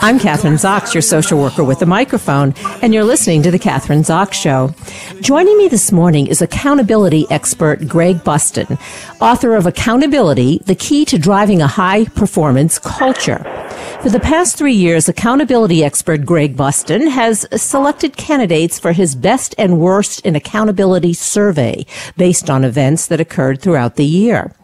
I'm Kathryn Zox, your social worker with a microphone, and you're listening to The Kathryn Zox Show. Joining me this morning is accountability expert Greg Bustin, author of Accountability, the Key to Driving a High Performance Culture. For the past three years, accountability expert Greg Bustin has selected candidates for his best and worst in accountability survey based on events that occurred throughout the year.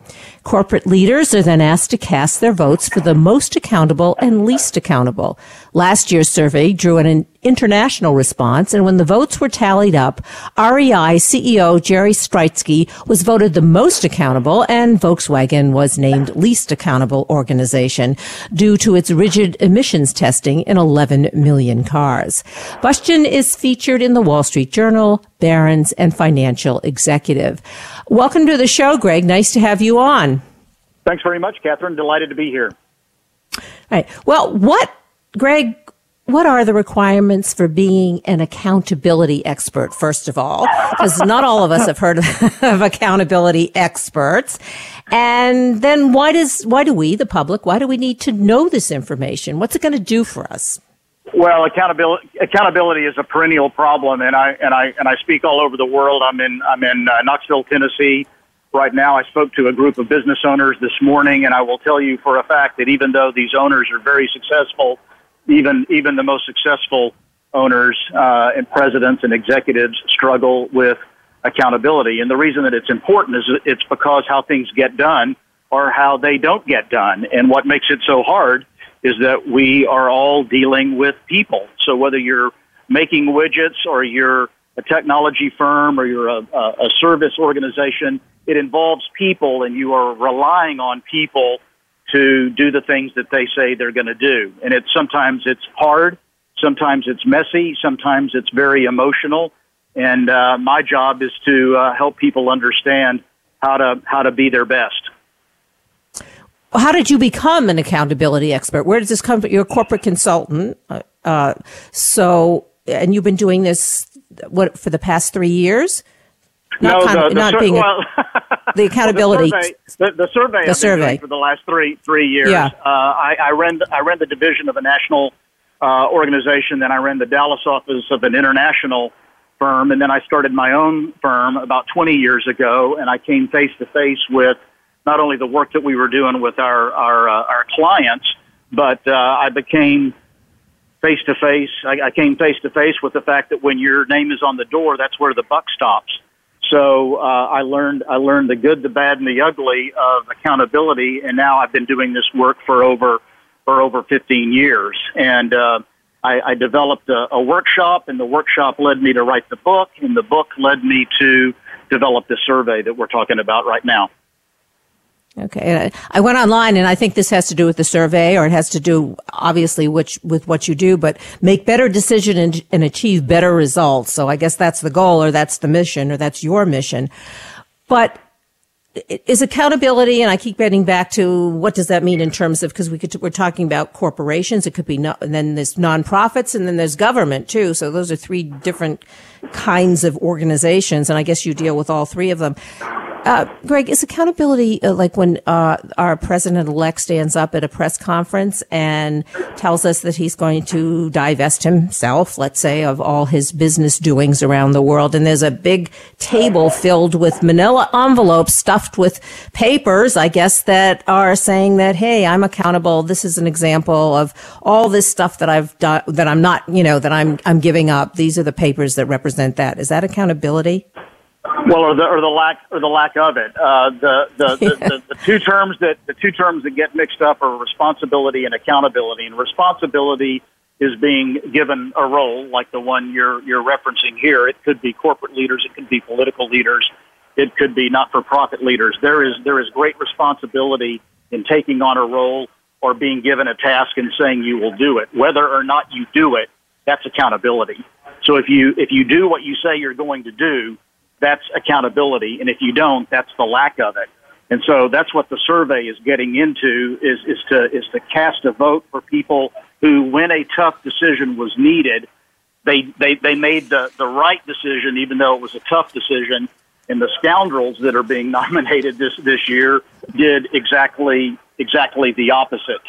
Corporate leaders are then asked to cast their votes for the most accountable and least accountable. Last year's survey drew an international response, and when the votes were tallied up, REI CEO Jerry Stritzke was voted the most accountable, and Volkswagen was named least accountable organization due to its rigid emissions testing in 11 million cars. Bustin is featured in the Wall Street Journal, Barron's, and Financial Executive. Welcome to the show, Greg. Nice to have you on. Thanks very much, Kathryn. Delighted to be here. All right. Well, what, Greg, what are the requirements for being an accountability expert, first of all? Because not all of us have heard of accountability experts. And then why does, why do we, the public, why do we need to know this information? What's it going to do for us? Well, accountability accountability is a perennial problem, and I and I and I speak all over the world. I'm in I'm in uh, Knoxville, Tennessee, right now. I spoke to a group of business owners this morning, and I will tell you for a fact that even though these owners are very successful, even even the most successful owners uh, and presidents and executives struggle with accountability. And the reason that it's important is it's because how things get done or how they don't get done. And what makes it so hard is that we are all dealing with people. So whether you're making widgets or you're a technology firm or you're a, a service organization, it involves people and you are relying on people to do the things that they say they're going to do. And it's sometimes it's hard, sometimes it's messy, sometimes it's very emotional. And uh, my job is to uh, help people understand how to how to be their best. How did you become an accountability expert? Where does this come from? You're a corporate consultant, uh, uh so and you've been doing this what for the past three years. Not no, con- the, the not being well, the accountability. well, the survey, the, the survey, the survey. for the last three three years. Yeah. Uh, I, I ran I ran the division of a national uh, organization, then I ran the Dallas office of an international firm, and then I started my own firm about 20 years ago, and I came face to face with not only the work that we were doing with our our, uh, our clients, but uh, I became face to face. I came face to face with the fact that when your name is on the door, that's where the buck stops. So uh, I learned I learned the good, the bad, and the ugly of accountability, and now I've been doing this work for over for over 15 years. And uh, I, I developed a, a workshop, and the workshop led me to write the book, and the book led me to develop the survey that we're talking about right now. Okay. I went online and I think this has to do with the survey or it has to do obviously which, with what you do, but make better decision and, and achieve better results. So I guess that's the goal or that's the mission or that's your mission. But is accountability, and I keep getting back to what does that mean in terms of because we could we're talking about corporations. It could be no, and then there's nonprofits, and then there's government too. So those are three different kinds of organizations, and I guess you deal with all three of them. Uh, Greg, is accountability uh, like when uh, our president elect stands up at a press conference and tells us that he's going to divest himself, let's say, of all his business doings around the world, and there's a big table filled with manila envelopes stuffed with papers, I guess, that are saying that, hey, I'm accountable. This is an example of all this stuff that I've done, that I'm not, you know, that I'm, I'm giving up. These are the papers that represent that. Is that accountability? Well, or the or the lack or the lack of it. Uh, the, the, the, the the two terms that the two terms that get mixed up are responsibility and accountability. And responsibility is being given a role like the one you're you're referencing here. It could be corporate leaders, it could be political leaders, it could be not-for-profit leaders. There is there is great responsibility in taking on a role or being given a task and saying you will do it. Whether or not you do it, that's accountability. So if you if you do what you say you're going to do, that's accountability. And if you don't, that's the lack of it. And so that's what the survey is getting into is, is to, is to cast a vote for people who, when a tough decision was needed, they, they, they made the, the right decision, even though it was a tough decision. And the scoundrels that are being nominated this, this year did exactly, exactly the opposite.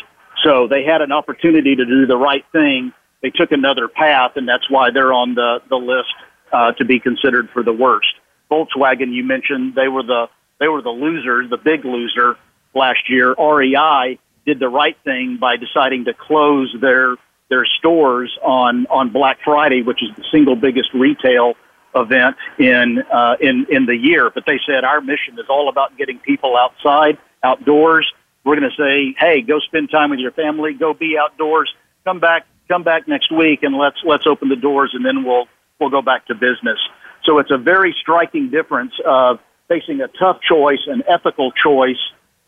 So they had an opportunity to do the right thing. They took another path, and that's why they're on the, the list uh, to be considered for the worst. Volkswagen, you mentioned they were the they were the losers, the big loser last year. REI did the right thing by deciding to close their their stores on on Black Friday, which is the single biggest retail event in uh, in in the year. But they said our mission is all about getting people outside, outdoors. We're going to say, hey, go spend time with your family, go be outdoors, come back come back next week, and let's let's open the doors, and then we'll we'll go back to business. So it's a very striking difference of facing a tough choice, an ethical choice.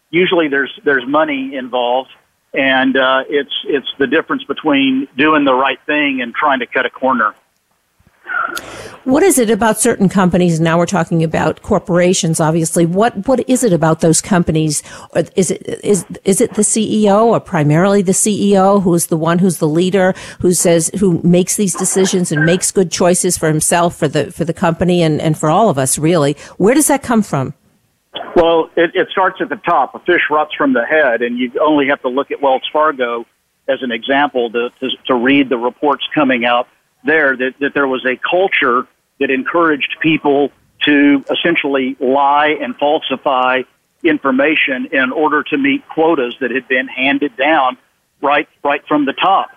Usually there's, there's money involved and uh, it's, it's the difference between doing the right thing and trying to cut a corner. What is it about certain companies? Now we're talking about corporations, obviously. What what is it about those companies? Is it is is it the CEO or primarily the CEO who's the one who's the leader who says who makes these decisions and makes good choices for himself, for the for the company, and and for all of us? Really, where does that come from? Well, it, it starts at the top. A fish rots from the head, and you only have to look at Wells Fargo as an example to, to, to read the reports coming out there that, that there was a culture that encouraged people to essentially lie and falsify information in order to meet quotas that had been handed down right right from the top.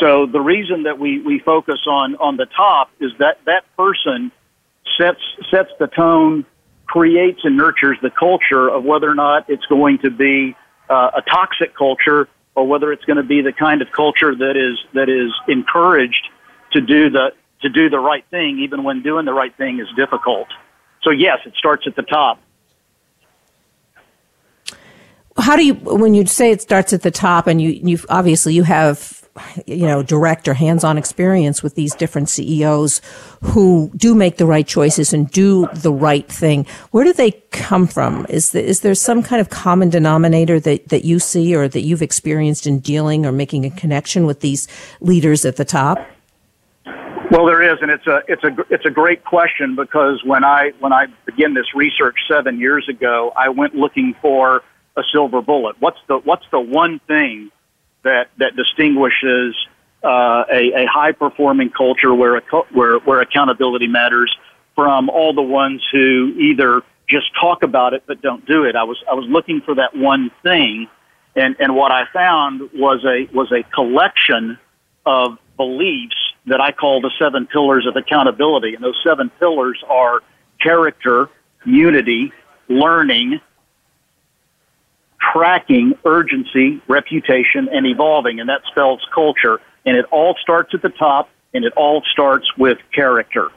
So the reason that we, we focus on, on the top is that that person sets sets the tone, creates and nurtures the culture of whether or not it's going to be uh, a toxic culture or whether it's going to be the kind of culture that is that is encouraged to do the to do the right thing, even when doing the right thing is difficult. So yes, it starts at the top. How do you when you say it starts at the top, and you you obviously you have you know direct or hands-on experience with these different CEOs who do make the right choices and do the right thing. Where do they come from? Is the, is there some kind of common denominator that that you see or that you've experienced in dealing or making a connection with these leaders at the top? Well, there is, and it's a it's a it's a great question because when I when I began this research seven years ago, I went looking for a silver bullet. What's the what's the one thing that that distinguishes uh, a, a high performing culture where where where accountability matters from all the ones who either just talk about it but don't do it. I was I was looking for that one thing, and and what I found was a was a collection of beliefs that I call the seven pillars of accountability. And those seven pillars are character, unity, learning, tracking, urgency, reputation, and evolving. And that spells culture. And it all starts at the top and it all starts with character.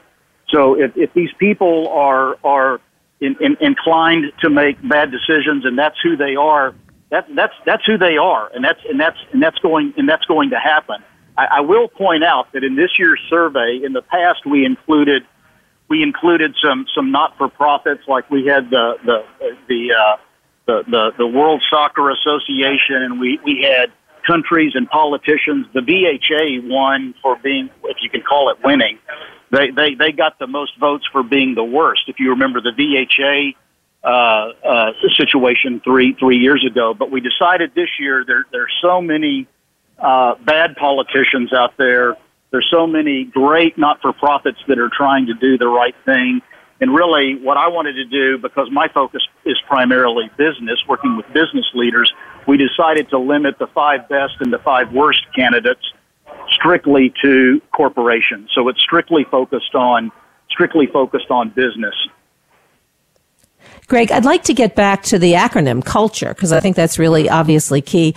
So if, if these people are, are in, in, inclined to make bad decisions and that's who they are, that, that's, that's who they are. And that's, and that's, and that's going, and that's going to happen. I, I will point out that in this year's survey, in the past, we included we included some some not for profits, like we had the the the, uh, the the the World Soccer Association, and we we had countries and politicians. The FIFA won for being, if you can call it winning. They they they got the most votes for being the worst. If you remember the FIFA uh, uh, situation three three years ago, but we decided this year there there's so many uh, bad politicians out there. There's so many great not-for-profits that are trying to do the right thing. And really, what I wanted to do, because my focus is primarily business, working with business leaders, we decided to limit the five best and the five worst candidates strictly to corporations. So it's strictly focused on strictly focused on business. Greg, I'd like to get back to the acronym culture because I think that's really obviously key.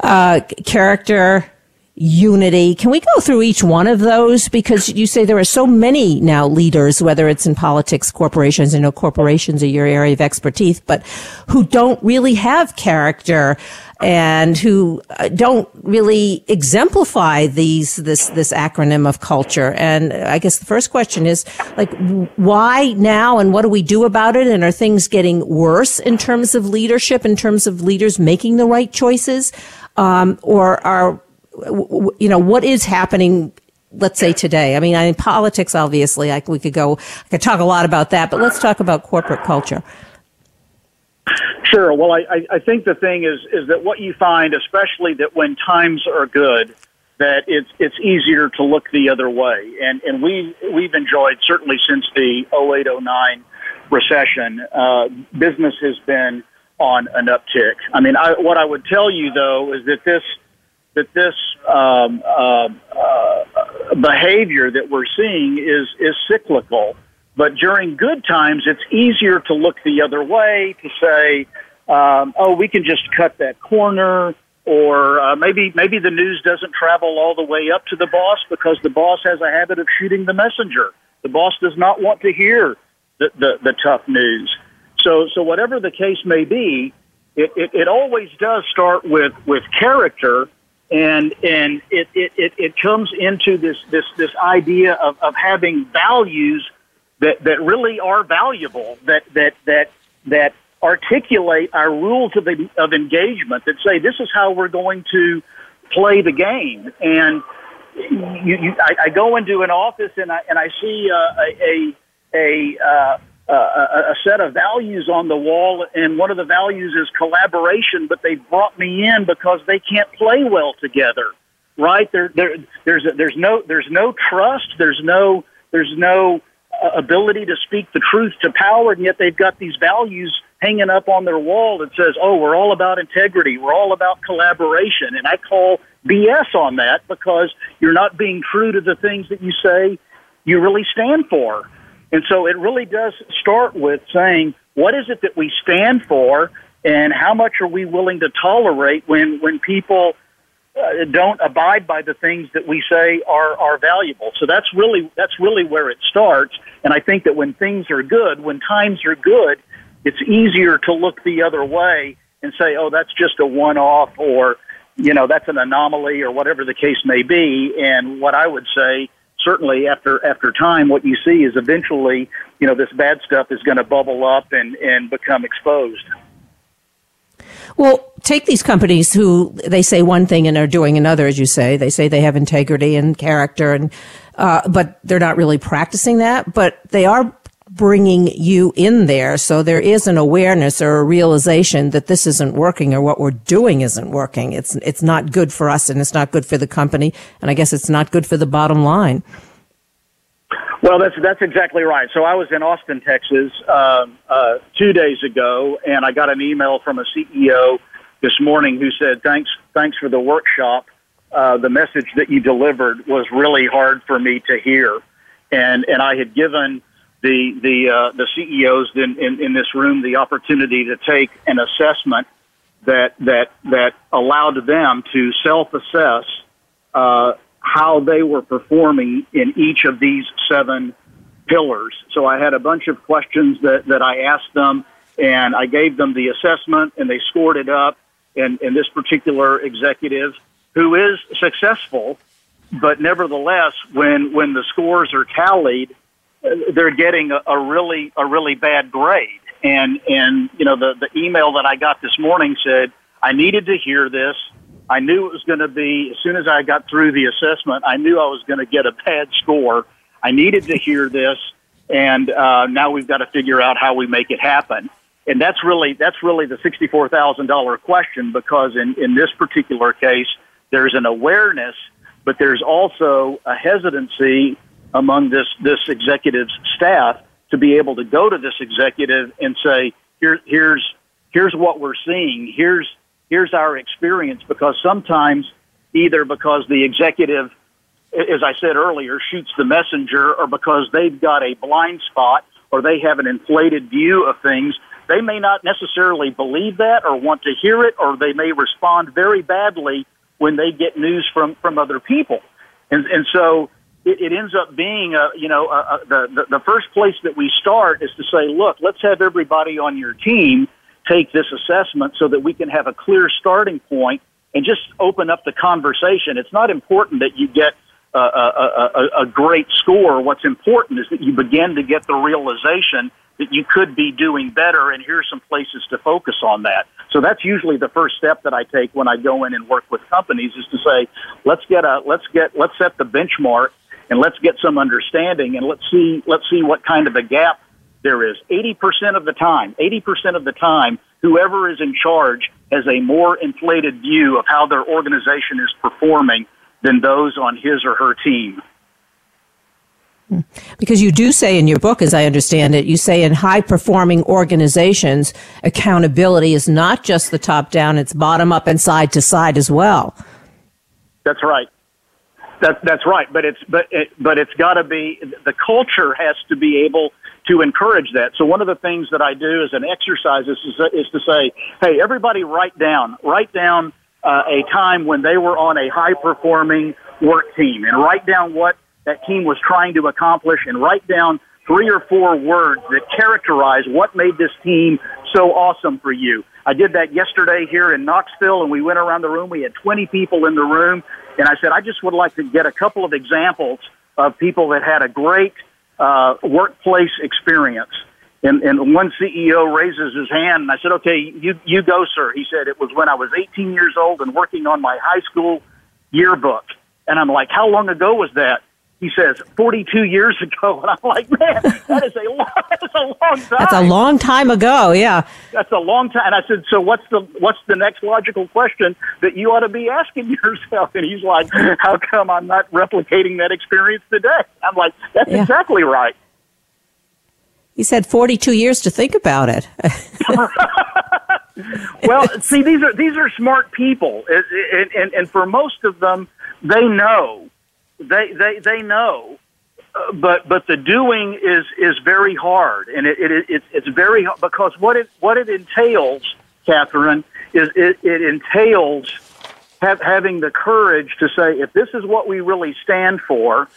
Uh, character, unity. Can we go through each one of those? Because you say there are so many now leaders, whether it's in politics, corporations, I know corporations are your area of expertise, but who don't really have character and who uh, don't really exemplify these, this, this acronym of culture. And I guess the first question is like, why now and what do we do about it? And are things getting worse in terms of leadership, in terms of leaders making the right choices? Um, or are you know, what is happening let's say today? I mean, in politics, obviously, I, we could go, I could talk a lot about that, but let's talk about corporate culture. Sure. Well, I, I think the thing is is that what you find, especially that when times are good, that it's it's easier to look the other way, and and we we've enjoyed certainly since the 0809 recession, uh, business has been on an uptick. I mean, I, what I would tell you though is that this that this um, uh, uh, behavior that we're seeing is is cyclical. But during good times, it's easier to look the other way to say, um, "Oh, we can just cut that corner," or uh, maybe maybe the news doesn't travel all the way up to the boss because the boss has a habit of shooting the messenger. The boss does not want to hear the the, the tough news. So so whatever the case may be, it, it, it always does start with with character and and it, it, it, it comes into this this this idea of, of having values that, that really are valuable that that that that articulate our rules of of engagement that say this is how we're going to play the game. And you, you I, I go into an office and I and I see uh, a a, a uh, uh, a, set of values on the wall, and one of the values is collaboration. But they brought me in because they can't play well together, right? There, there, there's a, there's no there's no trust. There's no there's no uh, ability to speak the truth to power, and yet they've got these values hanging up on their wall that says, "Oh, we're all about integrity. We're all about collaboration." And I call BS on that because you're not being true to the things that you say you really stand for. And so it really does start with saying, what is it that we stand for and how much are we willing to tolerate when, when people uh, don't abide by the things that we say are, are valuable. So that's really, that's really where it starts. And I think that when things are good, when times are good, it's easier to look the other way and say, oh, that's just a one off or, you know, that's an anomaly or whatever the case may be. And what I would say certainly after after time, what you see is eventually, you know, this bad stuff is going to bubble up and and become exposed. Well, take these companies who they say one thing and are doing another, as you say. They say they have integrity and character, and uh, but they're not really practicing that. But they are bringing you in there. So there is an awareness or a realization that this isn't working or what we're doing isn't working. It's, it's not good for us and it's not good for the company. And I guess it's not good for the bottom line. Well, that's that's exactly right. So I was in Austin, Texas, uh, uh, two days ago, and I got an email from a CEO this morning who said, "Thanks, thanks for the workshop. Uh, the message that you delivered was really hard for me to hear, and and I had given the the uh, the CEOs in, in, in this room the opportunity to take an assessment that that that allowed them to self assess uh, how they were performing in each of these seven pillars. So I had a bunch of questions that that I asked them, and I gave them the assessment, and they scored it up. And, and this particular executive, who is successful, but nevertheless, when when the scores are tallied they're getting a, a really a really bad grade. And and you know the the email that I got this morning said I needed to hear this. I knew it was going to be as soon as I got through the assessment. I knew I was going to get a bad score. I needed to hear this, and uh, now we've got to figure out how we make it happen. And that's really that's really the sixty four thousand dollar question because in in this particular case, there's an awareness, but there's also a hesitancy among this this executive's staff to be able to go to this executive and say, Here, here's here's what we're seeing. Here's here's our experience. Because sometimes, either because the executive, as I said earlier, shoots the messenger, or because they've got a blind spot or they have an inflated view of things, they may not necessarily believe that or want to hear it, or they may respond very badly when they get news from from other people, and and so it, it ends up being a you know a, a, the, the the first place that we start is to say, look, let's have everybody on your team take this assessment so that we can have a clear starting point and just open up the conversation. It's not important that you get a, a, a, a great score. What's important is that you begin to get the realization that you could be doing better, and here's some places to focus on that. So that's usually the first step that I take when I go in and work with companies is to say, let's get a let's get let's set the benchmark and let's get some understanding and let's see let's see what kind of a gap there is. 80% of the time, 80% of the time, whoever is in charge has a more inflated view of how their organization is performing than those on his or her team. Because you do say in your book, as I understand it, you say in high performing organizations, accountability is not just the top down, it's bottom up and side to side as well. That's right. That, that's right, but it's but it, but it's got to be the culture has to be able to encourage that. So one of the things that I do as an exercise is, is to say, hey, everybody write down, write down uh, a time when they were on a high performing work team and write down what that team was trying to accomplish and write down three or four words that characterize what made this team so awesome for you. I did that yesterday here in Knoxville and we went around the room. We had 20 people in the room and I said, I just would like to get a couple of examples of people that had a great uh, workplace experience. And, and one CEO raises his hand, and I said, "Okay, you you go, sir." He said, "It was when I was 18 years old and working on my high school yearbook." And I'm like, "How long ago was that?" He says, 42 years ago. And I'm like, man, that is a long, that's a long time. That's a long time ago. Yeah. That's a long time. And I said, so what's the, what's the next logical question that you ought to be asking yourself? And he's like, how come I'm not replicating that experience today? I'm like, that's yeah. exactly right. He said 42 years to think about it. well, see, these are these are smart people, and, and, and for most of them, they know they they they know, uh, but but the doing is is very hard, and it, it, it it's very because what it what it entails, Kathryn, is it, it entails have, having the courage to say if this is what we really stand for,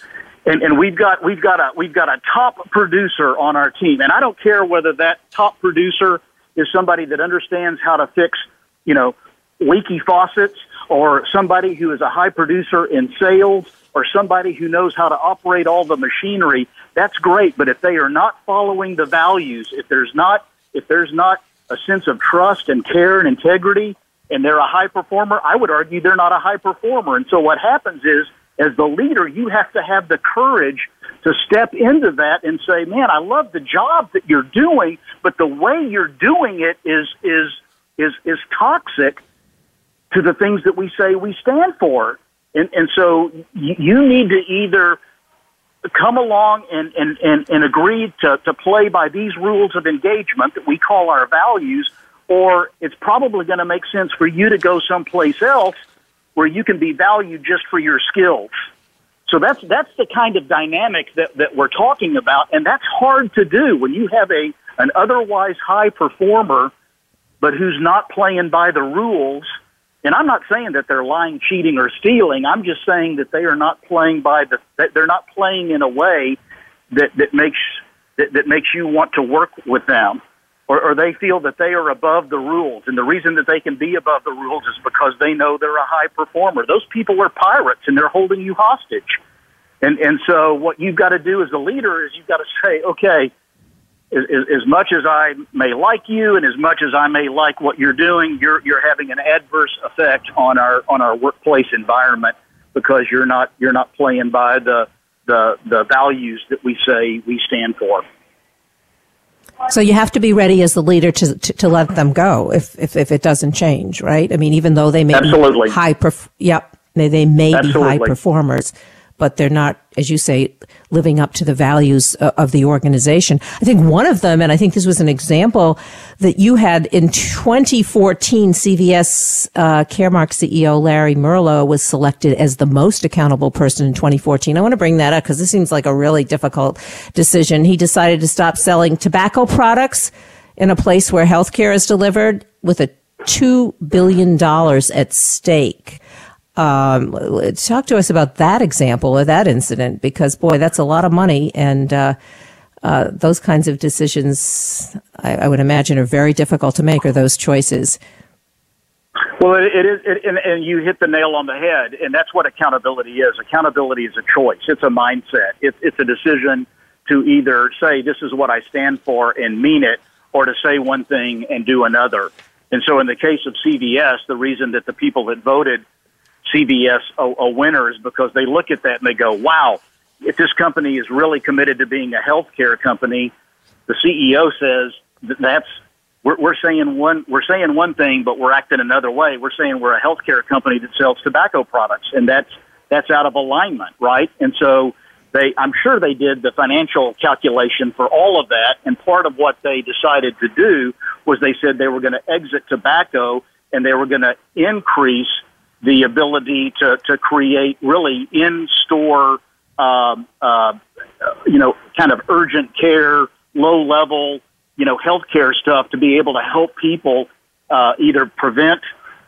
and, and we've got we've got a we've got a top producer on our team, and I don't care whether that top producer is somebody that understands how to fix, you know, leaky faucets, or somebody who is a high producer in sales, or somebody who knows how to operate all the machinery, that's great. But if they are not following the values, if there's not if there's not a sense of trust and care and integrity, and they're a high performer, I would argue they're not a high performer. And so what happens is, as the leader, you have to have the courage to step into that and say, "Man, I love the job that you're doing, but the way you're doing it is is is is toxic to the things that we say we stand for." And, and so you need to either come along and, and, and, and agree to, to play by these rules of engagement that we call our values, or it's probably going to make sense for you to go someplace else where you can be valued just for your skills. So that's that's the kind of dynamic that, that we're talking about, and that's hard to do when you have a an otherwise high performer, but who's not playing by the rules and I'm not saying that they're lying, cheating, or stealing. I'm just saying that they are not playing by the that they're not playing in a way that that makes that, that makes you want to work with them, or, or they feel that they are above the rules. And the reason that they can be above the rules is because they know they're a high performer. Those people are pirates, and they're holding you hostage. And and so what you've got to do as a leader is you've got to say, okay as, as much as I may like you and as much as I may like what you're doing, you're you're having an adverse effect on our on our workplace environment because you're not you're not playing by the the the values that we say we stand for. So you have to be ready as the leader to to, to let them go if, if if it doesn't change, right? I mean, even though they may Absolutely. be high, perf- yep, they they may Absolutely. be high performers but they're not, as you say, living up to the values uh, of the organization. I think one of them, and I think this was an example that you had in 2014, CVS uh, Caremark CEO Larry Merlo was selected as the most accountable person in 2014. I want to bring that up because this seems like a really difficult decision. He decided to stop selling tobacco products in a place where healthcare is delivered with a $2 billion at stake. Um, talk to us about that example or that incident because, boy, that's a lot of money. And uh, uh, those kinds of decisions, I, I, would imagine, are very difficult to make, or those choices. Well, it, it is, it, and, and you hit the nail on the head, and that's what accountability is. Accountability is a choice. It's a mindset. It's it's a decision to either say this is what I stand for and mean it, or to say one thing and do another. And so, in the case of CVS, the reason that the people that voted CVS a, a winner is because they look at that and they go, "Wow, if this company is really committed to being a healthcare company, the CEO says that that's we're, we're saying one we're saying one thing, but we're acting another way. We're saying we're a healthcare company that sells tobacco products, and that's that's out of alignment, right? And so they, I'm sure they did the financial calculation for all of that, and part of what they decided to do was they said they were going to exit tobacco and they were going to increase the ability to to create really in store, um, uh, you know, kind of urgent care, low level you know, healthcare stuff to be able to help people uh, either prevent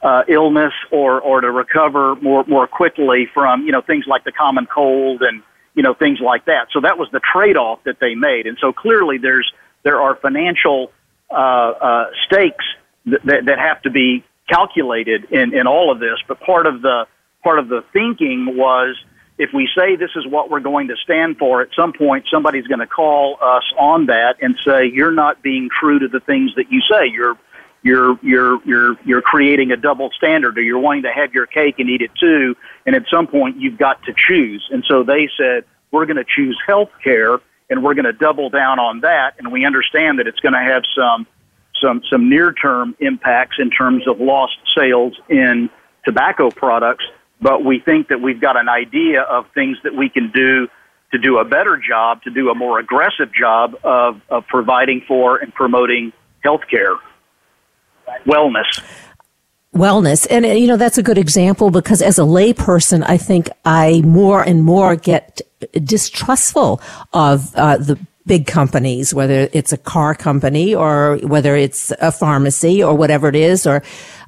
uh, illness or or to recover more more quickly from you know things like the common cold and you know things like that. So that was the trade off that they made, and so clearly there's there are financial uh, uh, stakes that, that that have to be calculated in in all of this. But part of the part of the thinking was if we say this is what we're going to stand for, at some point somebody's going to call us on that and say you're not being true to the things that you say. You're you're you're you're you're creating a double standard, or you're wanting to have your cake and eat it too. And at some point you've got to choose. And so they said we're going to choose health care, and we're going to double down on that. And we understand that it's going to have some some some near term impacts in terms of lost sales in tobacco products but we think that we've got an idea of things that we can do to do a better job, to do a more aggressive job of, of providing for and promoting healthcare, wellness. Wellness. And, you know, that's a good example because as a layperson, I think I more and more get distrustful of uh, the big companies, whether it's a car company or whether it's a pharmacy or whatever it is, or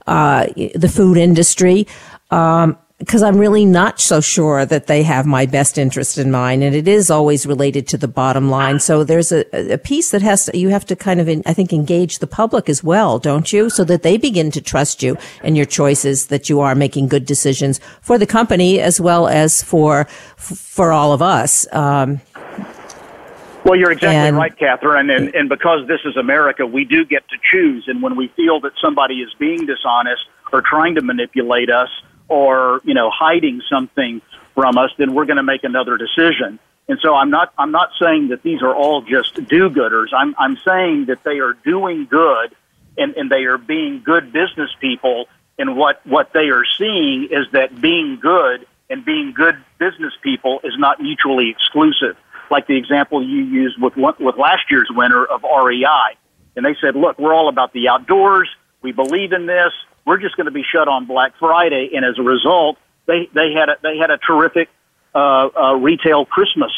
uh, the food industry. Um, because I'm really not so sure that they have my best interest in mind. And it is always related to the bottom line. So there's a, a piece that has to, you have to kind of, I think, engage the public as well, don't you? So that they begin to trust you and your choices that you are making good decisions for the company as well as for, for all of us. Um, well, you're exactly and, right, Kathryn. And, and because this is America, we do get to choose. And when we feel that somebody is being dishonest or trying to manipulate us, or you know hiding something from us, then we're going to make another decision. And so I'm not I'm not saying that these are all just do-gooders. I'm I'm saying that they are doing good and, and they are being good business people. And what what they are seeing is that being good and being good business people is not mutually exclusive. Like the example you used with with last year's winner of REI, and they said, "Look, we're all about the outdoors. We believe in this. We're just going to be shut on Black Friday, and as a result, they they had a, they had a terrific uh, uh, retail Christmas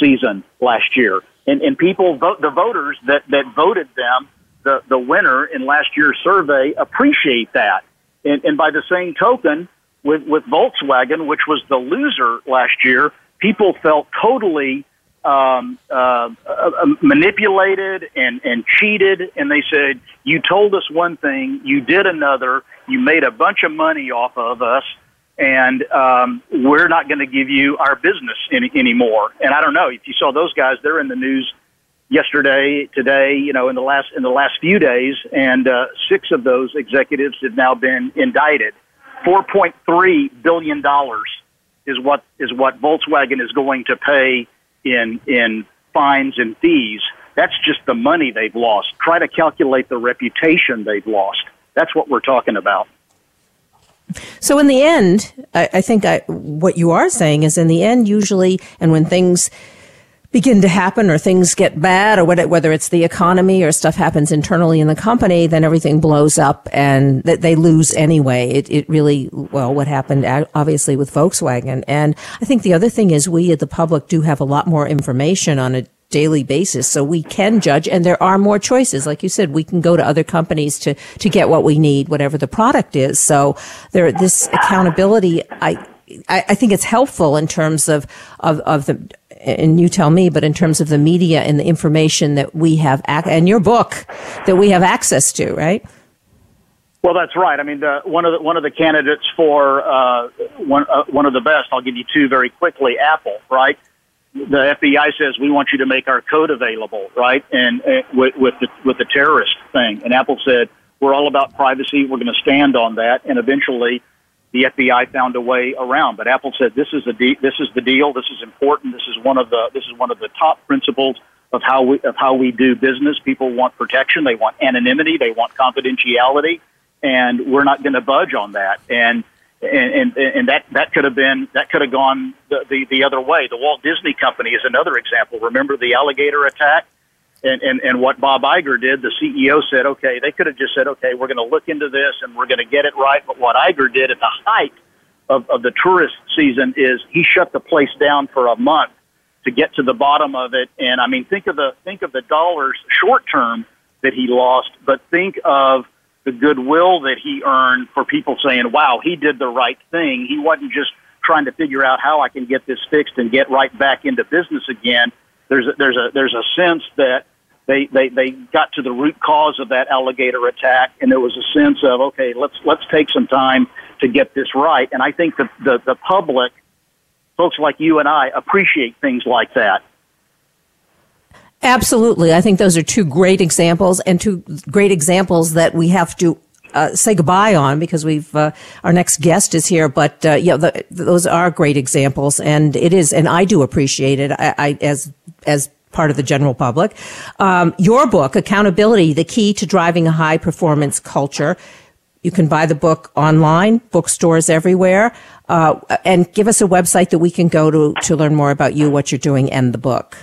season last year, and and people vote the voters that that voted them the the winner in last year's survey appreciate that, and and by the same token, with with Volkswagen, which was the loser last year, people felt totally um, uh, uh, manipulated and, and cheated, and they said, You told us one thing, you did another, you made a bunch of money off of us, and um, we're not going to give you our business any, anymore. And I don't know if you saw those guys; they're in the news yesterday, today, you know, in the last in the last few days, and uh, six of those executives have now been indicted. Four point three billion dollars is what is what Volkswagen is going to pay in in fines and fees. That's just the money they've lost. Try to calculate the reputation they've lost. That's what we're talking about. So in the end, I, I think I, what you are saying is in the end, usually, and when things begin to happen or things get bad or whether it's the economy or stuff happens internally in the company, then everything blows up and that they lose anyway. It, it really, well, what happened obviously with Volkswagen. And I think the other thing is we, at the public, do have a lot more information on a daily basis. So we can judge and there are more choices. Like you said, we can go to other companies to, to get what we need, whatever the product is. So there, this accountability, I, I, I think it's helpful in terms of, of, of the, and you tell me, but in terms of the media and the information that we have, and your book that we have access to, right? Well, that's right. I mean, the, one of the one of the candidates for uh, one uh, one of the best. I'll give you two very quickly. Apple, right? The FBI says we want you to make our code available, right? And uh, with, with the with the terrorist thing, and Apple said we're all about privacy. We're going to stand on that, and eventually, the FBI found a way around. But Apple said this is the de- this is the deal. This is important. This is one of the this is one of the top principles of how we of how we do business. People want protection. They want anonymity. They want confidentiality and we're not going to budge on that. And and, and and that that could have been that could have gone the, the the other way. The Walt Disney Company is another example. Remember the alligator attack, and and and what Bob Iger did. The CEO said, okay, they could have just said, okay, we're going to look into this and we're going to get it right. But what Iger did at the height of, of the tourist season is he shut the place down for a month to get to the bottom of it. And I mean, think of the think of the dollars short term that he lost, but think of the goodwill that he earned for people saying, wow, he did the right thing. He wasn't just trying to figure out how I can get this fixed and get right back into business again. There's a, there's a, there's a sense that they, they, they got to the root cause of that alligator attack and there was a sense of, okay, let's, let's take some time to get this right. And I think the, the, the public, folks like you and I appreciate things like that. Absolutely. I think those are two great examples and two great examples that we have to uh, say goodbye on because we've uh, our next guest is here. But uh, yeah, the, those are great examples, and it is, and I do appreciate it. I, I as as part of the general public. Um, your book, Accountability: The Key to Driving a High Performance Culture. You can buy the book online, bookstores everywhere, uh, and give us a website that we can go to to learn more about you, what you're doing, and the book.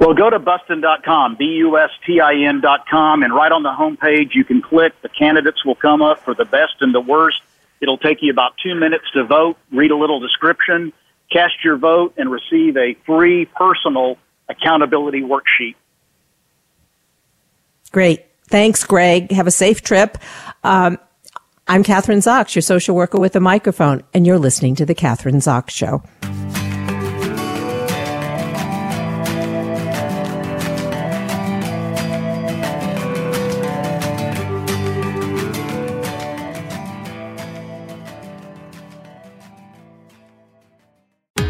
Well, go to bustin.com, B-U-S-T-I-N.com, and right on the homepage you can click. The candidates will come up for the best and the worst. It'll take you about two minutes to vote, read a little description, cast your vote, and receive a free personal accountability worksheet. Great. Thanks, Greg. Have a safe trip. Um, I'm Kathryn Zox, your social worker with a microphone, and you're listening to The Kathryn Zox Show.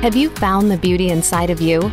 Have you found the beauty inside of you?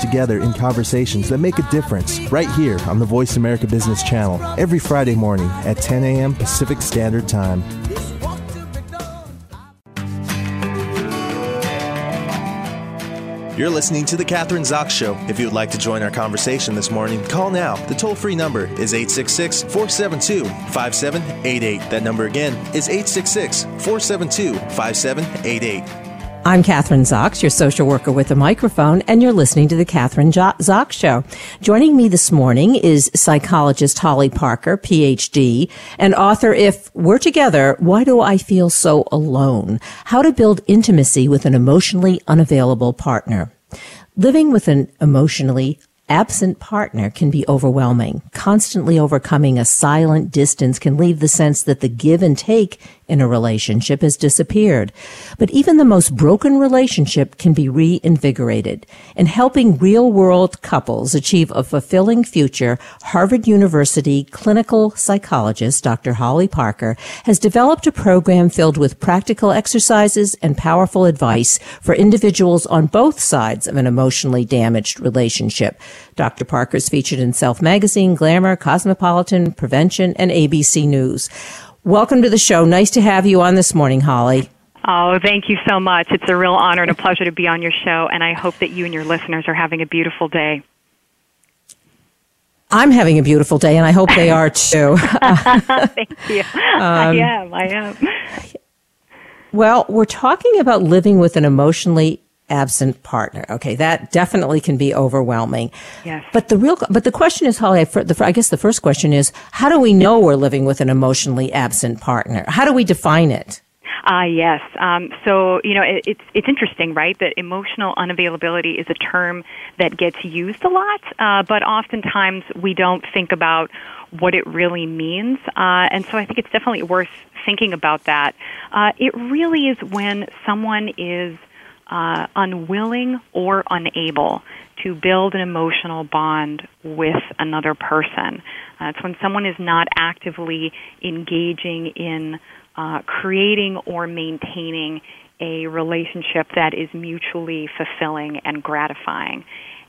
together in conversations that make a difference right here on the Voice America Business Channel every Friday morning at 10 a.m. Pacific Standard Time. You're listening to The Kathryn Zox Show. If you would like to join our conversation this morning, call now. The toll free number is 866 472 5788. That number again is 866 472 5788. I'm Kathryn Zox, your social worker with a microphone, and you're listening to the Kathryn Zox Show. Joining me this morning is psychologist Holly Parker, PhD, and author If We're Together, Why Do I Feel So Alone? How to Build Intimacy with an Emotionally Unavailable Partner. Living with an emotionally absent partner can be overwhelming. Constantly overcoming a silent distance can leave the sense that the give and take in a relationship has disappeared. But even the most broken relationship can be reinvigorated. In helping real world couples achieve a fulfilling future, Harvard University clinical psychologist Dr. Holly Parker has developed a program filled with practical exercises and powerful advice for individuals on both sides of an emotionally damaged relationship. Dr. Parker is featured in Self Magazine, Glamour, Cosmopolitan, Prevention, and ABC News. Welcome to the show. Nice to have you on this morning, Holly. Oh, thank you so much. It's a real honor and a pleasure to be on your show, and I hope that you and your listeners are having a beautiful day. I'm having a beautiful day, and I hope they are too. thank you. Um, I am. I am. Well, we're talking about living with an emotionally absent partner. Okay, that definitely can be overwhelming. Yes. But the real, but the question is, Holly, I guess the first question is, how do we know we're living with an emotionally absent partner? How do we define it? Ah, uh, yes. Um, so you know, it, it's it's interesting, right? That emotional unavailability is a term that gets used a lot, uh, but oftentimes we don't think about what it really means. Uh, and so I think it's definitely worth thinking about that. Uh, it really is when someone is uh, unwilling or unable to build an emotional bond with another person. Uh, it's when someone is not actively engaging in uh, creating or maintaining a relationship that is mutually fulfilling and gratifying.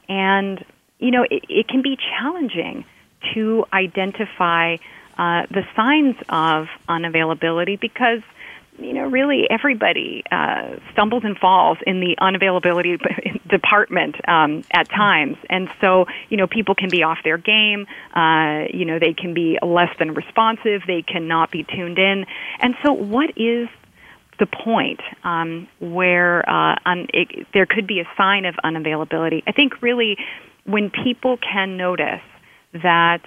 And, you know, it, it can be challenging to identify uh, the signs of unavailability because – you know, really everybody uh, stumbles and falls in the unavailability department um, at times. And so, you know, people can be off their game. Uh, you know, they can be less than responsive. They cannot be tuned in. And so, what is the point um, where uh, un- it, there could be a sign of unavailability? I think really when people can notice that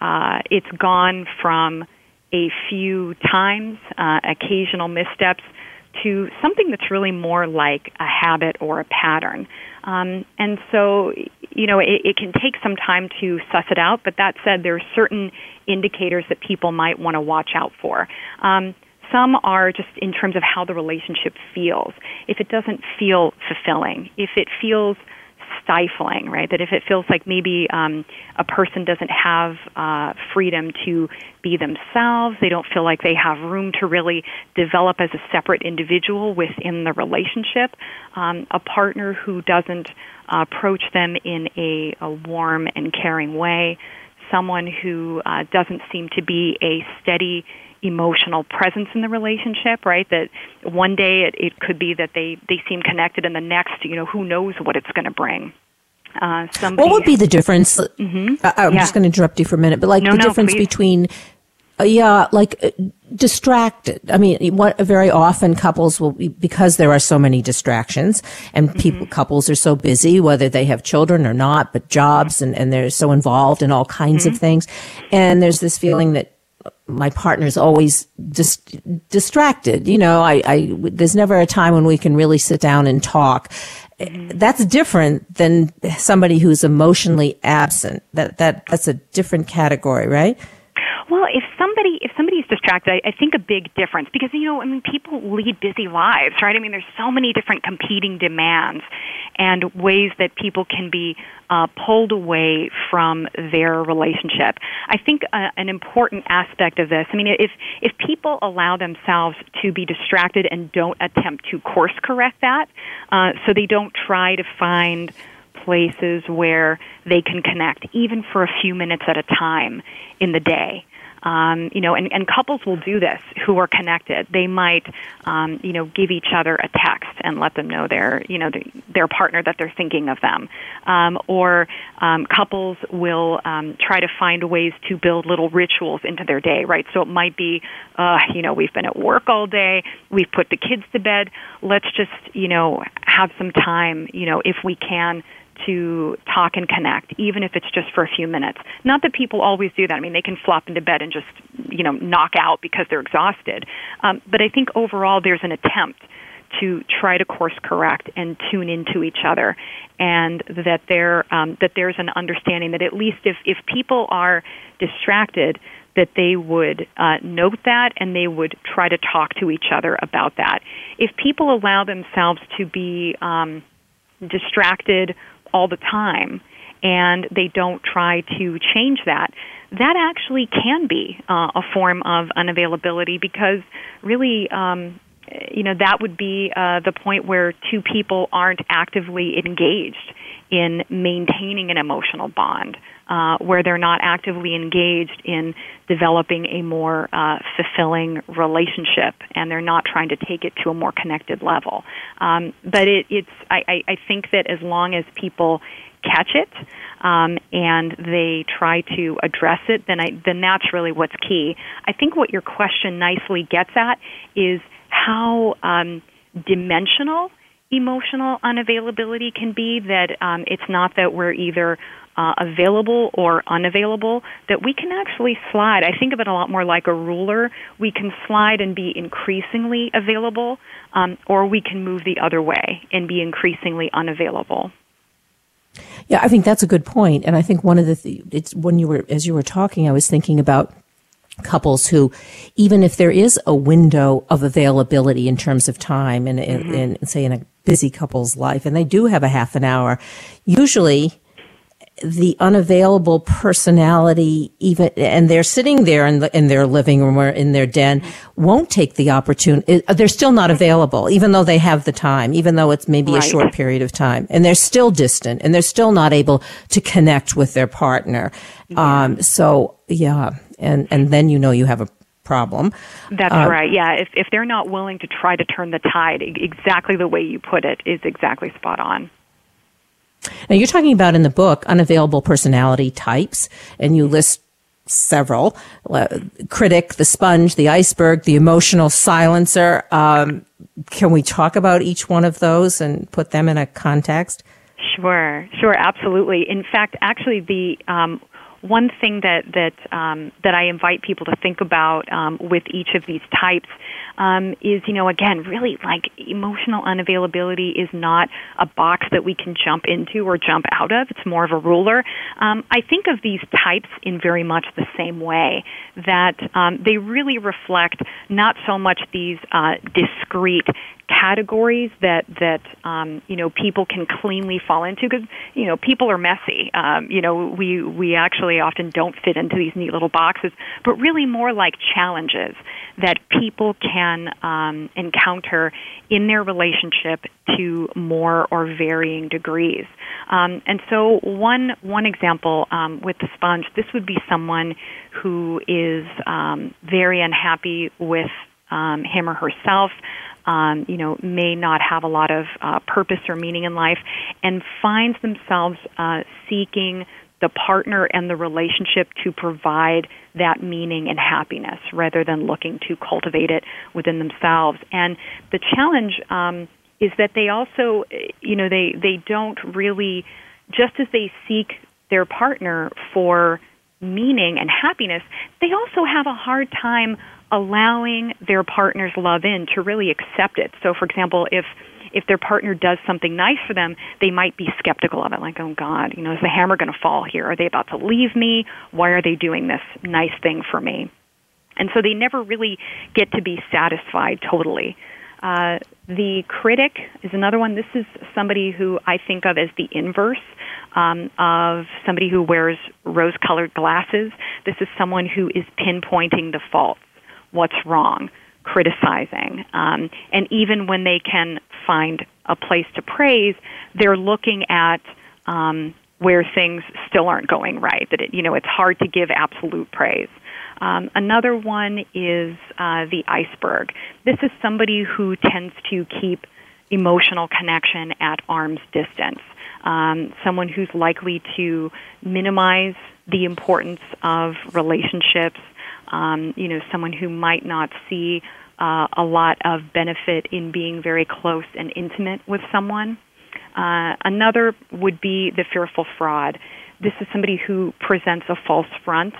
uh, it's gone from a few times, uh, occasional missteps, to something that's really more like a habit or a pattern. Um, and so, you know, it, it can take some time to suss it out, but that said, there are certain indicators that people might want to watch out for. Um, some are just in terms of how the relationship feels. If it doesn't feel fulfilling, if it feels stifling, right? That if it feels like maybe um, a person doesn't have uh, freedom to be themselves, they don't feel like they have room to really develop as a separate individual within the relationship, um, a partner who doesn't uh, approach them in a, a warm and caring way, someone who uh, doesn't seem to be a steady emotional presence in the relationship, right? That one day it, it could be that they, they seem connected and the next, you know, who knows what it's going to bring. Uh, somebody, what would be the difference? Mm-hmm. I, am yeah. just going to interrupt you for a minute, but like no, the no, difference please. between, uh, yeah, like uh, distracted. I mean, what very often couples will be, because there are so many distractions and mm-hmm. people, couples are so busy, whether they have children or not, but jobs and, and they're so involved in all kinds mm-hmm. of things. And there's this feeling that my partner's always dis- distracted. You know, I, I, there's never a time when we can really sit down and talk. That's different than somebody who's emotionally absent. That, that, that's a different category, right? Well, if somebody if somebody's distracted, I, I think a big difference because you know I mean people lead busy lives, right? I mean there's so many different competing demands and ways that people can be uh, pulled away from their relationship. I think uh, an important aspect of this. I mean if if people allow themselves to be distracted and don't attempt to course correct that, uh, so they don't try to find places where they can connect, even for a few minutes at a time in the day Um, you know, and, and couples will do this who are connected. They might, um, you know, give each other a text and let them know their, you know, the, their partner that they're thinking of them. Um, or um, couples will um, try to find ways to build little rituals into their day, right? So it might be, uh, you know, we've been at work all day, we've put the kids to bed. Let's just, you know, have some time, you know, if we can to talk and connect, even if it's just for a few minutes. Not that people always do that. I mean, they can flop into bed and just, you know, knock out because they're exhausted. Um, but I think overall there's an attempt to try to course correct and tune into each other, and that there um, that there's an understanding that at least if if people are distracted, that they would uh, note that and they would try to talk to each other about that. If people allow themselves to be um, distracted all the time and they don't try to change that, that actually can be uh, a form of unavailability because really, um, you know, that would be uh, the point where two people aren't actively engaged in maintaining an emotional bond, uh, where they're not actively engaged in developing a more uh, fulfilling relationship, and they're not trying to take it to a more connected level. Um, but it, it's, I, I think that as long as people catch it um, and they try to address it, then I, then that's really what's key. I think what your question nicely gets at is how um, dimensional emotional unavailability can be. That um, it's not that we're either uh, available or unavailable, that we can actually slide. I think of it a lot more like a ruler. We can slide and be increasingly available, um, or we can move the other way and be increasingly unavailable. Yeah, I think that's a good. And I think one of the, th- it's when you were, as you were talking, I was thinking about couples who, even if there is a window of availability in terms of time and in, mm-hmm. in, in, say in a busy couple's life, and they do have a half an hour, usually the unavailable personality even and they're sitting there in, the, in their living room or in their den won't take the opportunity they're still not available even though they have the time even though it's maybe right. a short period of time and they're still distant and they're still not able to connect with their partner yeah. um, so yeah and and then you know you have a problem. That's uh, right. Yeah, if if they're not willing to try to turn the tide, exactly the way you put it is exactly spot on. Now, you're talking about in the book unavailable personality types, and you list several uh, critic, the sponge, the iceberg, the emotional silencer. Um, can we talk about each one of those and put them in a context? Sure, sure, absolutely. In fact, actually, the um, one thing that that um, that I invite people to think about um, with each of these types um, is, you know, again, really like emotional unavailability is not a box that we can jump into or jump out of. It's more of a ruler. Um, I think of these types in very much the same way that um, they really reflect not so much these uh, discrete categories that that um, you know people can cleanly fall into because you know people are messy. Um, you know we we actually often don't fit into these neat little boxes, but really more like challenges that people can um, encounter in their relationship to more or varying degrees. Um, and so one one example um, with the sponge, this would be someone who is um, very unhappy with um, him or herself um, you know, may not have a lot of uh, purpose or meaning in life, and finds themselves uh, seeking the partner and the relationship to provide that meaning and happiness rather than looking to cultivate it within themselves. And the challenge um, is that they also, you know, they, they don't really, just as they seek their partner for meaning and happiness, they also have a hard time allowing their partner's love in to really accept it. So, for example, if if their partner does something nice for them, they might be skeptical of it, like, oh God, you know, is the hammer going to fall here? Are they about to leave me? Why are they doing this nice thing for me? And so they never really get to be satisfied totally. Uh, the critic is another one. This is somebody who I think of as the inverse um, of somebody who wears rose colored glasses. This is someone who is pinpointing the faults what's wrong, criticizing. Um, and even when they can find a place to praise, they're looking at um, where things still aren't going right. That it, you know, it's hard to give absolute praise. Um, another one is uh, the iceberg. This is somebody who tends to keep emotional connection at arm's distance. Um, someone who's likely to minimize the importance of relationships. Um, you know, someone who might not see uh, a lot of benefit in being very close and intimate with someone. Uh, another would be the fearful fraud. This is somebody who presents a false front.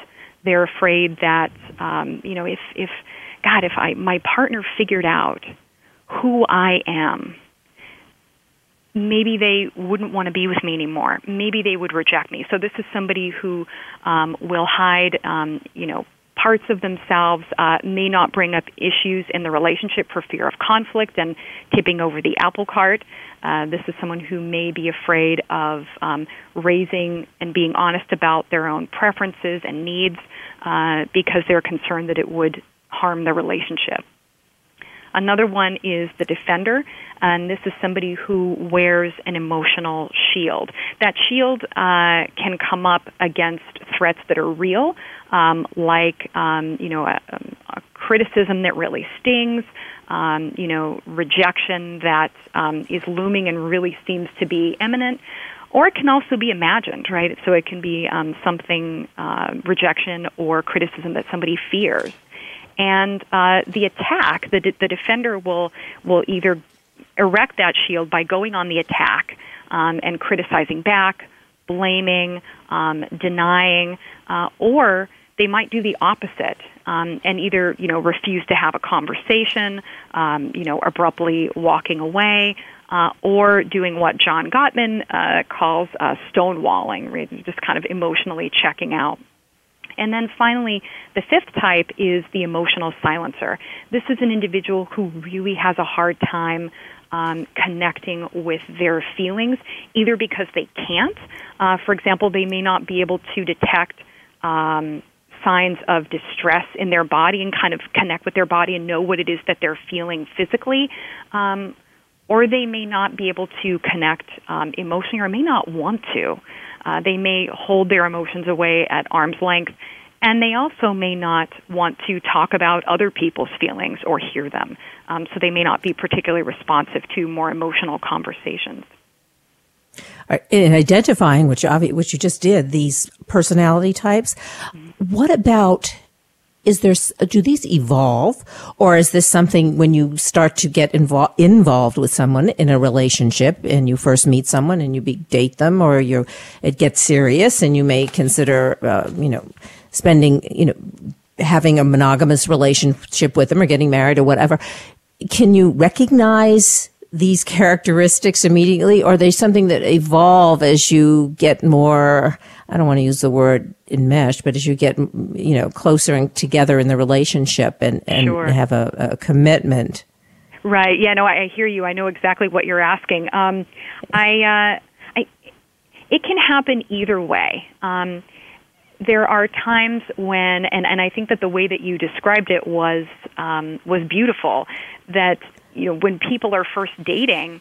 They're afraid that, um, you know, if, if, God, if I, my partner figured out who I am, maybe they wouldn't want to be with me anymore. Maybe they would reject me. So this is somebody who um, will hide, um, you know, parts of themselves, uh, may not bring up issues in the relationship for fear of conflict and tipping over the apple cart. Uh, this is someone who may be afraid of um, raising and being honest about their own preferences and needs uh, because they're concerned that it would harm the relationship. Another one is the defender, and this is somebody who wears an emotional shield. That shield uh, can come up against threats that are real, um, like um, you know a, a criticism that really stings, um, you know rejection that um, is looming and really seems to be imminent. Or it can also be imagined, right? So it can be um, something, uh, rejection or criticism that somebody fears and uh, the attack, the, the defender will will either erect that shield by going on the attack um, and criticizing back, blaming, um, denying, uh, or they might do the opposite um, and either you know refuse to have a conversation, um, you know abruptly walking away, uh, or doing what John Gottman uh, calls uh, stonewalling, just kind of emotionally checking out. And then finally, the fifth type is the emotional silencer. This is an individual who really has a hard time um, connecting with their feelings, either because they can't. Uh, for example, they may not be able to detect um, signs of distress in their body and kind of connect with their body and know what it is that they're feeling physically. Um, or they may not be able to connect um, emotionally or may not want to. Uh, they may hold their emotions away at arm's length, and they also may not want to talk about other people's feelings or hear them. Um, so they may not be particularly responsive to more emotional conversations. In identifying, which which you just did, these personality types, mm-hmm. what about is there do these evolve? Or is this something when you start to get invo- involved with someone in a relationship and you first meet someone and you be, date them or you it gets serious and you may consider uh, you know spending you know having a monogamous relationship with them or getting married or whatever can you recognize these characteristics immediately? Or are they something that evolve as you get more I don't want to use the word enmeshed, but as you get, you know, closer and together in the relationship and, and sure. have a, a, commitment. Right. Yeah. No, I, I, hear you. I know exactly what you're asking. Um, I, uh, I, it can happen either way. Um, there are times when, and, and I think that the way that you described it was um, was beautiful. That you know, when people are first dating,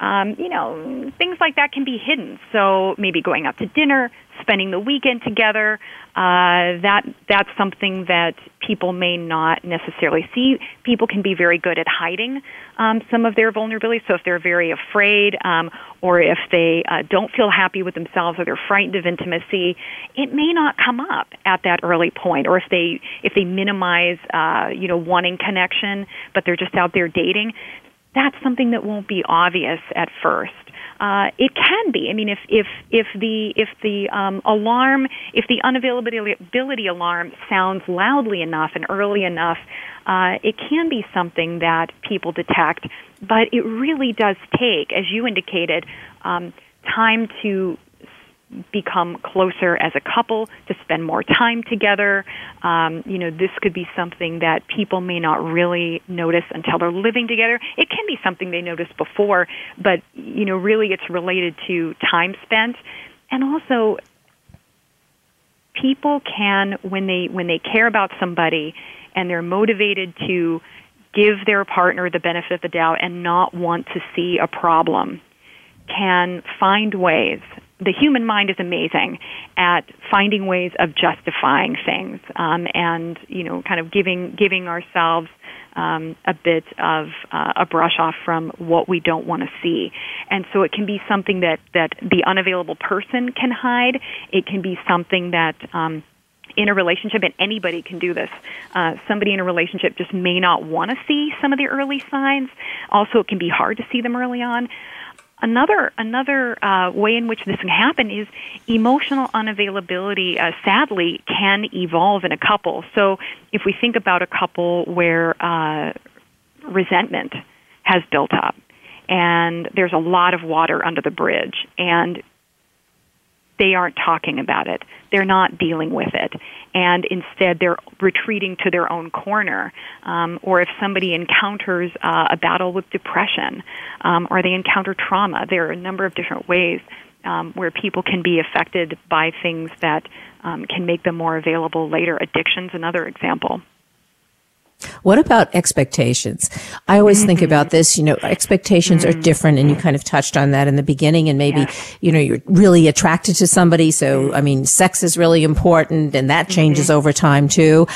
um, you know, things like that can be hidden. So maybe going out to dinner, spending the weekend together, uh, that that's something that people may not necessarily see. People can be very good at hiding um, some of their vulnerabilities. So if they're very afraid, um, or if they uh, don't feel happy with themselves, or they're frightened of intimacy, it may not come up at that early point. Or if they if they minimize, uh, you know, wanting connection, but they're just out there dating, that's something that won't be obvious at first. Uh, it can be. I mean, if if if the if the um, alarm, if the unavailability alarm sounds loudly enough and early enough, uh, it can be something that people detect. But it really does take, as you indicated, um, time to become closer as a couple, to spend more time together. Um, you know, this could be something that people may not really notice until they're living together. It can be something they noticed before, but you know, really, it's related to time spent, and also people can when they when they care about somebody and they're motivated to give their partner the benefit of the doubt and not want to see a problem can find ways the human mind is amazing at finding ways of justifying things um, and you know kind of giving giving ourselves um, a bit of uh, a brush off from what we don't want to see. And so it can be something that, that the unavailable person can hide. It can be something that um, in a relationship, and anybody can do this. Uh, somebody in a relationship just may not want to see some of the early signs. Also, it can be hard to see them early on. Another another uh, way in which this can happen is emotional unavailability. Uh, sadly, can evolve in a couple. So, if we think about a couple where uh, resentment has built up, and there's a lot of water under the bridge, and they aren't talking about it. They're not dealing with it. And instead, they're retreating to their own corner. Um, or if somebody encounters uh, a battle with depression um, or they encounter trauma, there are a number of different ways um, where people can be affected by things that um, can make them more available later. Addiction's another example. What about expectations? I always think mm-hmm. about this, you know, expectations mm-hmm. are different and you kind of touched on that in the beginning and maybe, you know, you're really attracted to somebody. So, I mean, sex is really important and that changes mm-hmm. over time too.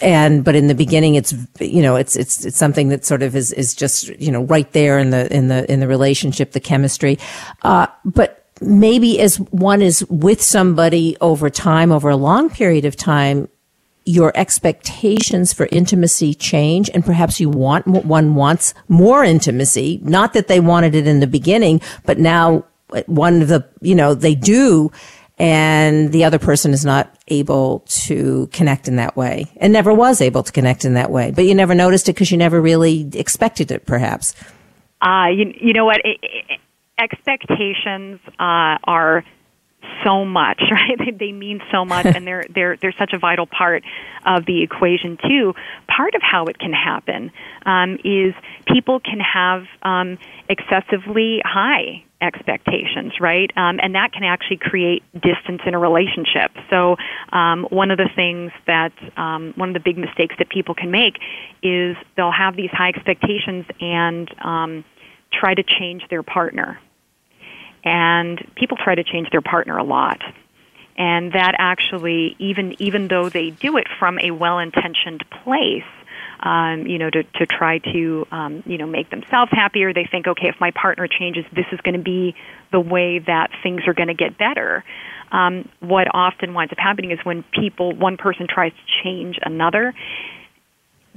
And, but in the beginning, it's, you know, it's, it's, it's something that sort of is, is just, you know, right there in the, in the, in the relationship, the chemistry. Uh, but maybe as one is with somebody over time, over a long period of time, your expectations for intimacy change and perhaps you want one wants more intimacy. Not that they wanted it in the beginning but now one of the you know they do and the other person is not able to connect in that way and never was able to connect in that way. But you never noticed it because you never really expected it perhaps. Uh you, you know what? It, it, expectations uh, are so much, right? They, they mean so much, and they're they're they're such a vital part of the equation too. Part of how it can happen um, is people can have um, excessively high expectations, right? Um, and that can actually create distance in a relationship. So, um, one of the things that, um, one of the big mistakes that people can make is they'll have these high expectations and um, try to change their partner and people try to change their partner a lot and that actually even even though they do it from a well-intentioned place um, you know, to, to try to, um, you know, make themselves happier. They think, okay, if my partner changes, this is going to be the way that things are going to get better. Um, what often winds up happening is when people, one person tries to change another,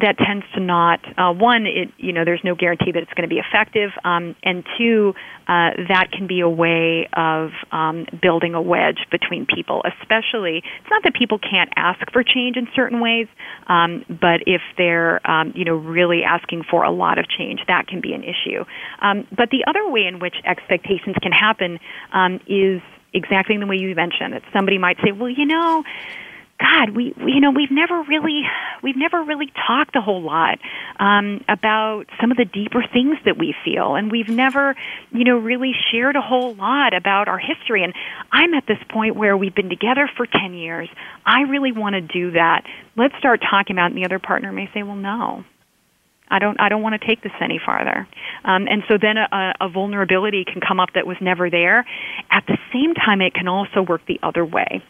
that tends to not uh, one it you know there's no guarantee that it's going to be effective um, and two uh, that can be a way of um, building a wedge between people especially it's not that people can't ask for change in certain ways um, but if they're um, you know really asking for a lot of change that can be an issue. Um, but the other way in which expectations can happen um, is exactly the way you mentioned that somebody might say well you know God, we, we you know we've never really we've never really talked a whole lot um, about some of the deeper things that we feel, and we've never you know really shared a whole lot about our history. And I'm at this point where we've been together for ten years. I really want to do that. Let's start talking about. It. And the other partner may say, "Well, no, I don't I don't want to take this any farther. Um, and so then a, a vulnerability can come up that was never there. At the same time, it can also work the other way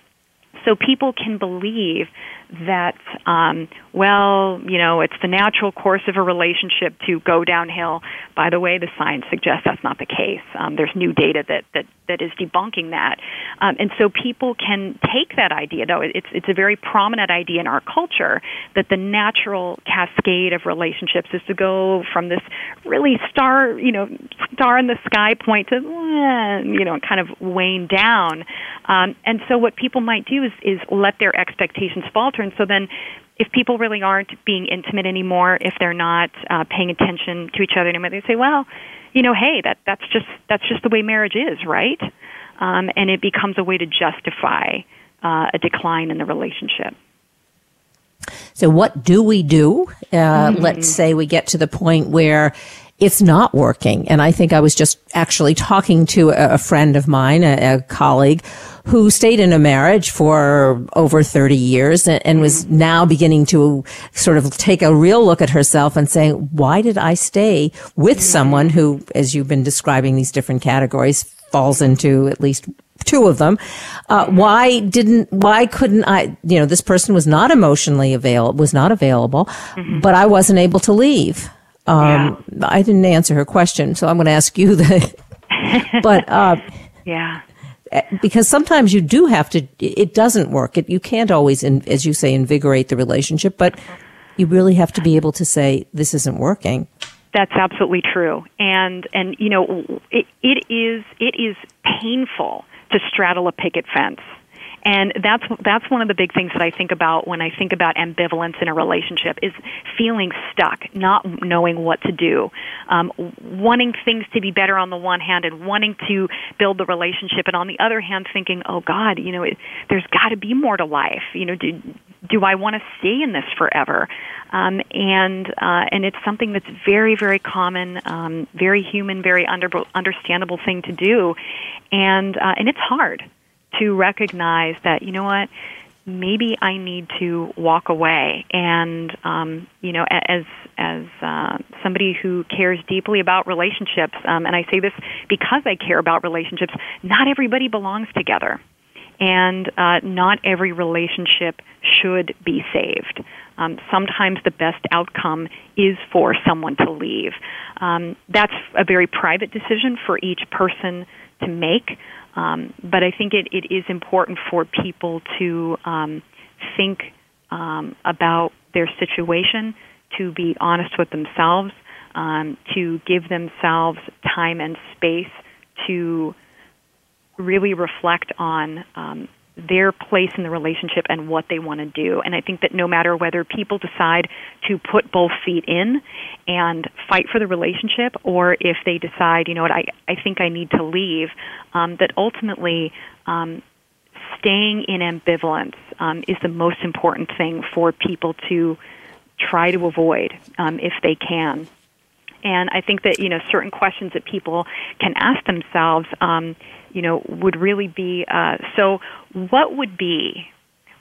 so people can believe that, um, well, you know, it's the natural course of a relationship to go downhill. By the way, the science suggests that's not the case. Um, there's new data that, that, that is debunking that. Um, and so people can take that idea, though it's, it's a very prominent idea in our culture, that the natural cascade of relationships is to go from this really star, you know, star in the sky point to, eh, you know, kind of wane down. Um, and so what people might do is, is let their expectations and so then, if people really aren't being intimate anymore, if they're not uh, paying attention to each other anymore, they say, "Well, you know, hey, that that's just that's just the way marriage is, right?" Um, and it becomes a way to justify uh, a decline in the relationship. So, what do we do? Uh, mm-hmm. Let's say we get to the point where it's not working. And I think I was just actually talking to a, a friend of mine, a, a, colleague, who stayed in a marriage for over 30 years and, and, was now beginning to sort of take a real look at herself and saying, why did I stay with someone who, as you've been describing these different categories, falls into at least two of them. Uh, why didn't, why couldn't I, you know, this person was not emotionally available, was not available, mm-hmm. but I wasn't able to leave. Um, yeah. I didn't answer her question, so I'm going to ask you that. but, uh, yeah because sometimes you do have to it doesn't work it, you can't always as you say invigorate the relationship but you really have to be able to say this isn't working that's absolutely true and and you know it, it is it is painful to straddle a picket fence. And that's that's one of the big things that I think about when I think about ambivalence in a relationship is feeling stuck, not knowing what to do, um, wanting things to be better on the one hand and wanting to build the relationship, and on the other hand thinking, oh God, you know, it, there's got to be more to life. You know, do do I want to stay in this forever? Um, and uh, and it's something that's very very common, um, very human, very under, understandable thing to do, and uh, and it's hard to recognize that you know what maybe I need to walk away. And um, you know, as as uh, somebody who cares deeply about relationships, um, and I say this because I care about relationships. Not everybody belongs together, and uh, not every relationship should be saved. Um, sometimes the best outcome is for someone to leave. Um, that's a very private decision for each person to make. Um, but I think it, it is important for people to um, think um, about their situation, to be honest with themselves, um, to give themselves time and space to really reflect on um, their place in the relationship and what they want to do. And I think that no matter whether people decide to put both feet in and fight for the relationship, or if they decide, you know what, I, I think I need to leave, um, that ultimately um, staying in ambivalence um, is the most important thing for people to try to avoid um, if they can. And I think that you know certain questions that people can ask themselves um, you know, would really be uh, so. What would be,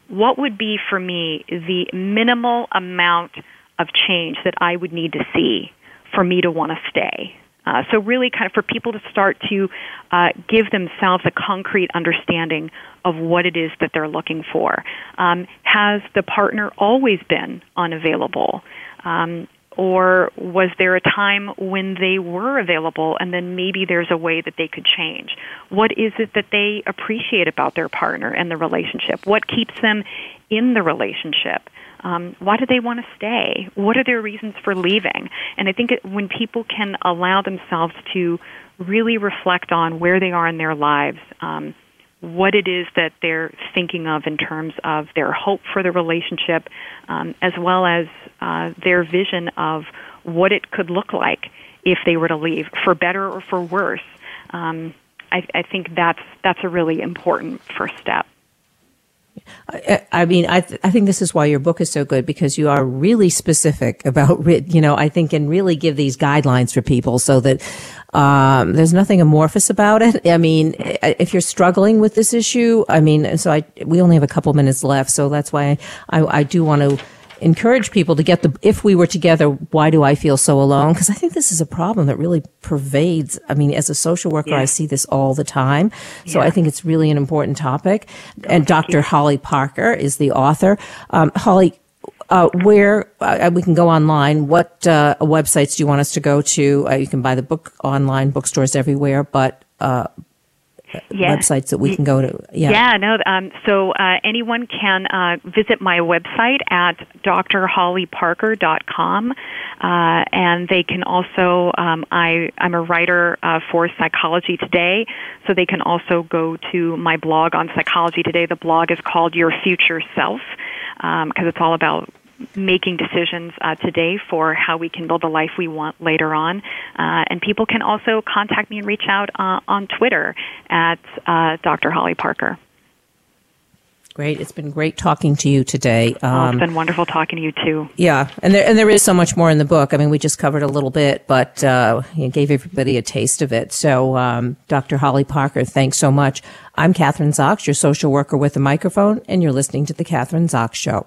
what would be for me the minimal amount of change that I would need to see for me to want to stay? Uh, so really, kind of for people to start to uh, give themselves a concrete understanding of what it is that they're looking for. Um, has the partner always been unavailable? Um, or was there a time when they were available and then maybe there's a way that they could change? What is it that they appreciate about their partner and the relationship? What keeps them in the relationship? Um, why do they want to stay? What are their reasons for leaving? And I think it, when people can allow themselves to really reflect on where they are in their lives, um, what it is that they're thinking of in terms of their hope for the relationship, um, as well as uh, their vision of what it could look like if they were to leave, for better or for worse. Um, I, I think that's that's a really important first step. I, I mean, I, th- I think this is why your book is so good because you are really specific about, you know, I think and really give these guidelines for people so that, um, there's nothing amorphous about it. I mean, if you're struggling with this issue, I mean, so I, we only have a couple minutes left. So that's why I, I do want to encourage people to get the, if we were together, why do I feel so alone? Because I think this is a problem that really pervades. I mean, as a social worker, yeah. I see this all the time. So yeah. I think it's really an important topic. And Dr. Holly Parker is the author. Um, Holly, uh, where uh, we can go online. What uh, websites do you want us to go to? Uh, you can buy the book online, bookstores everywhere, but uh, yeah. websites that we can go to? Yeah, yeah no. Um, so uh, anyone can uh, visit my website at drhollyparker.com, uh, and they can also. Um, I I'm a writer uh, for Psychology Today, so they can also go to my blog on Psychology Today. The blog is called Your Future Self because um, it's all about making decisions uh, today for how we can build the life we want later on. Uh, and people can also contact me and reach out uh, on Twitter at uh, Dr. Holly Parker. Great. It's been great talking to you today. Um, oh, it's um, been wonderful talking to you too. Yeah. And there, and there is so much more in the book. I mean, we just covered a little bit, but, uh, you gave everybody a taste of it. So, um, Dr. Holly Parker, thanks so much. I'm Kathryn Zox, your social worker with a microphone, and you're listening to the Kathryn Zox Show.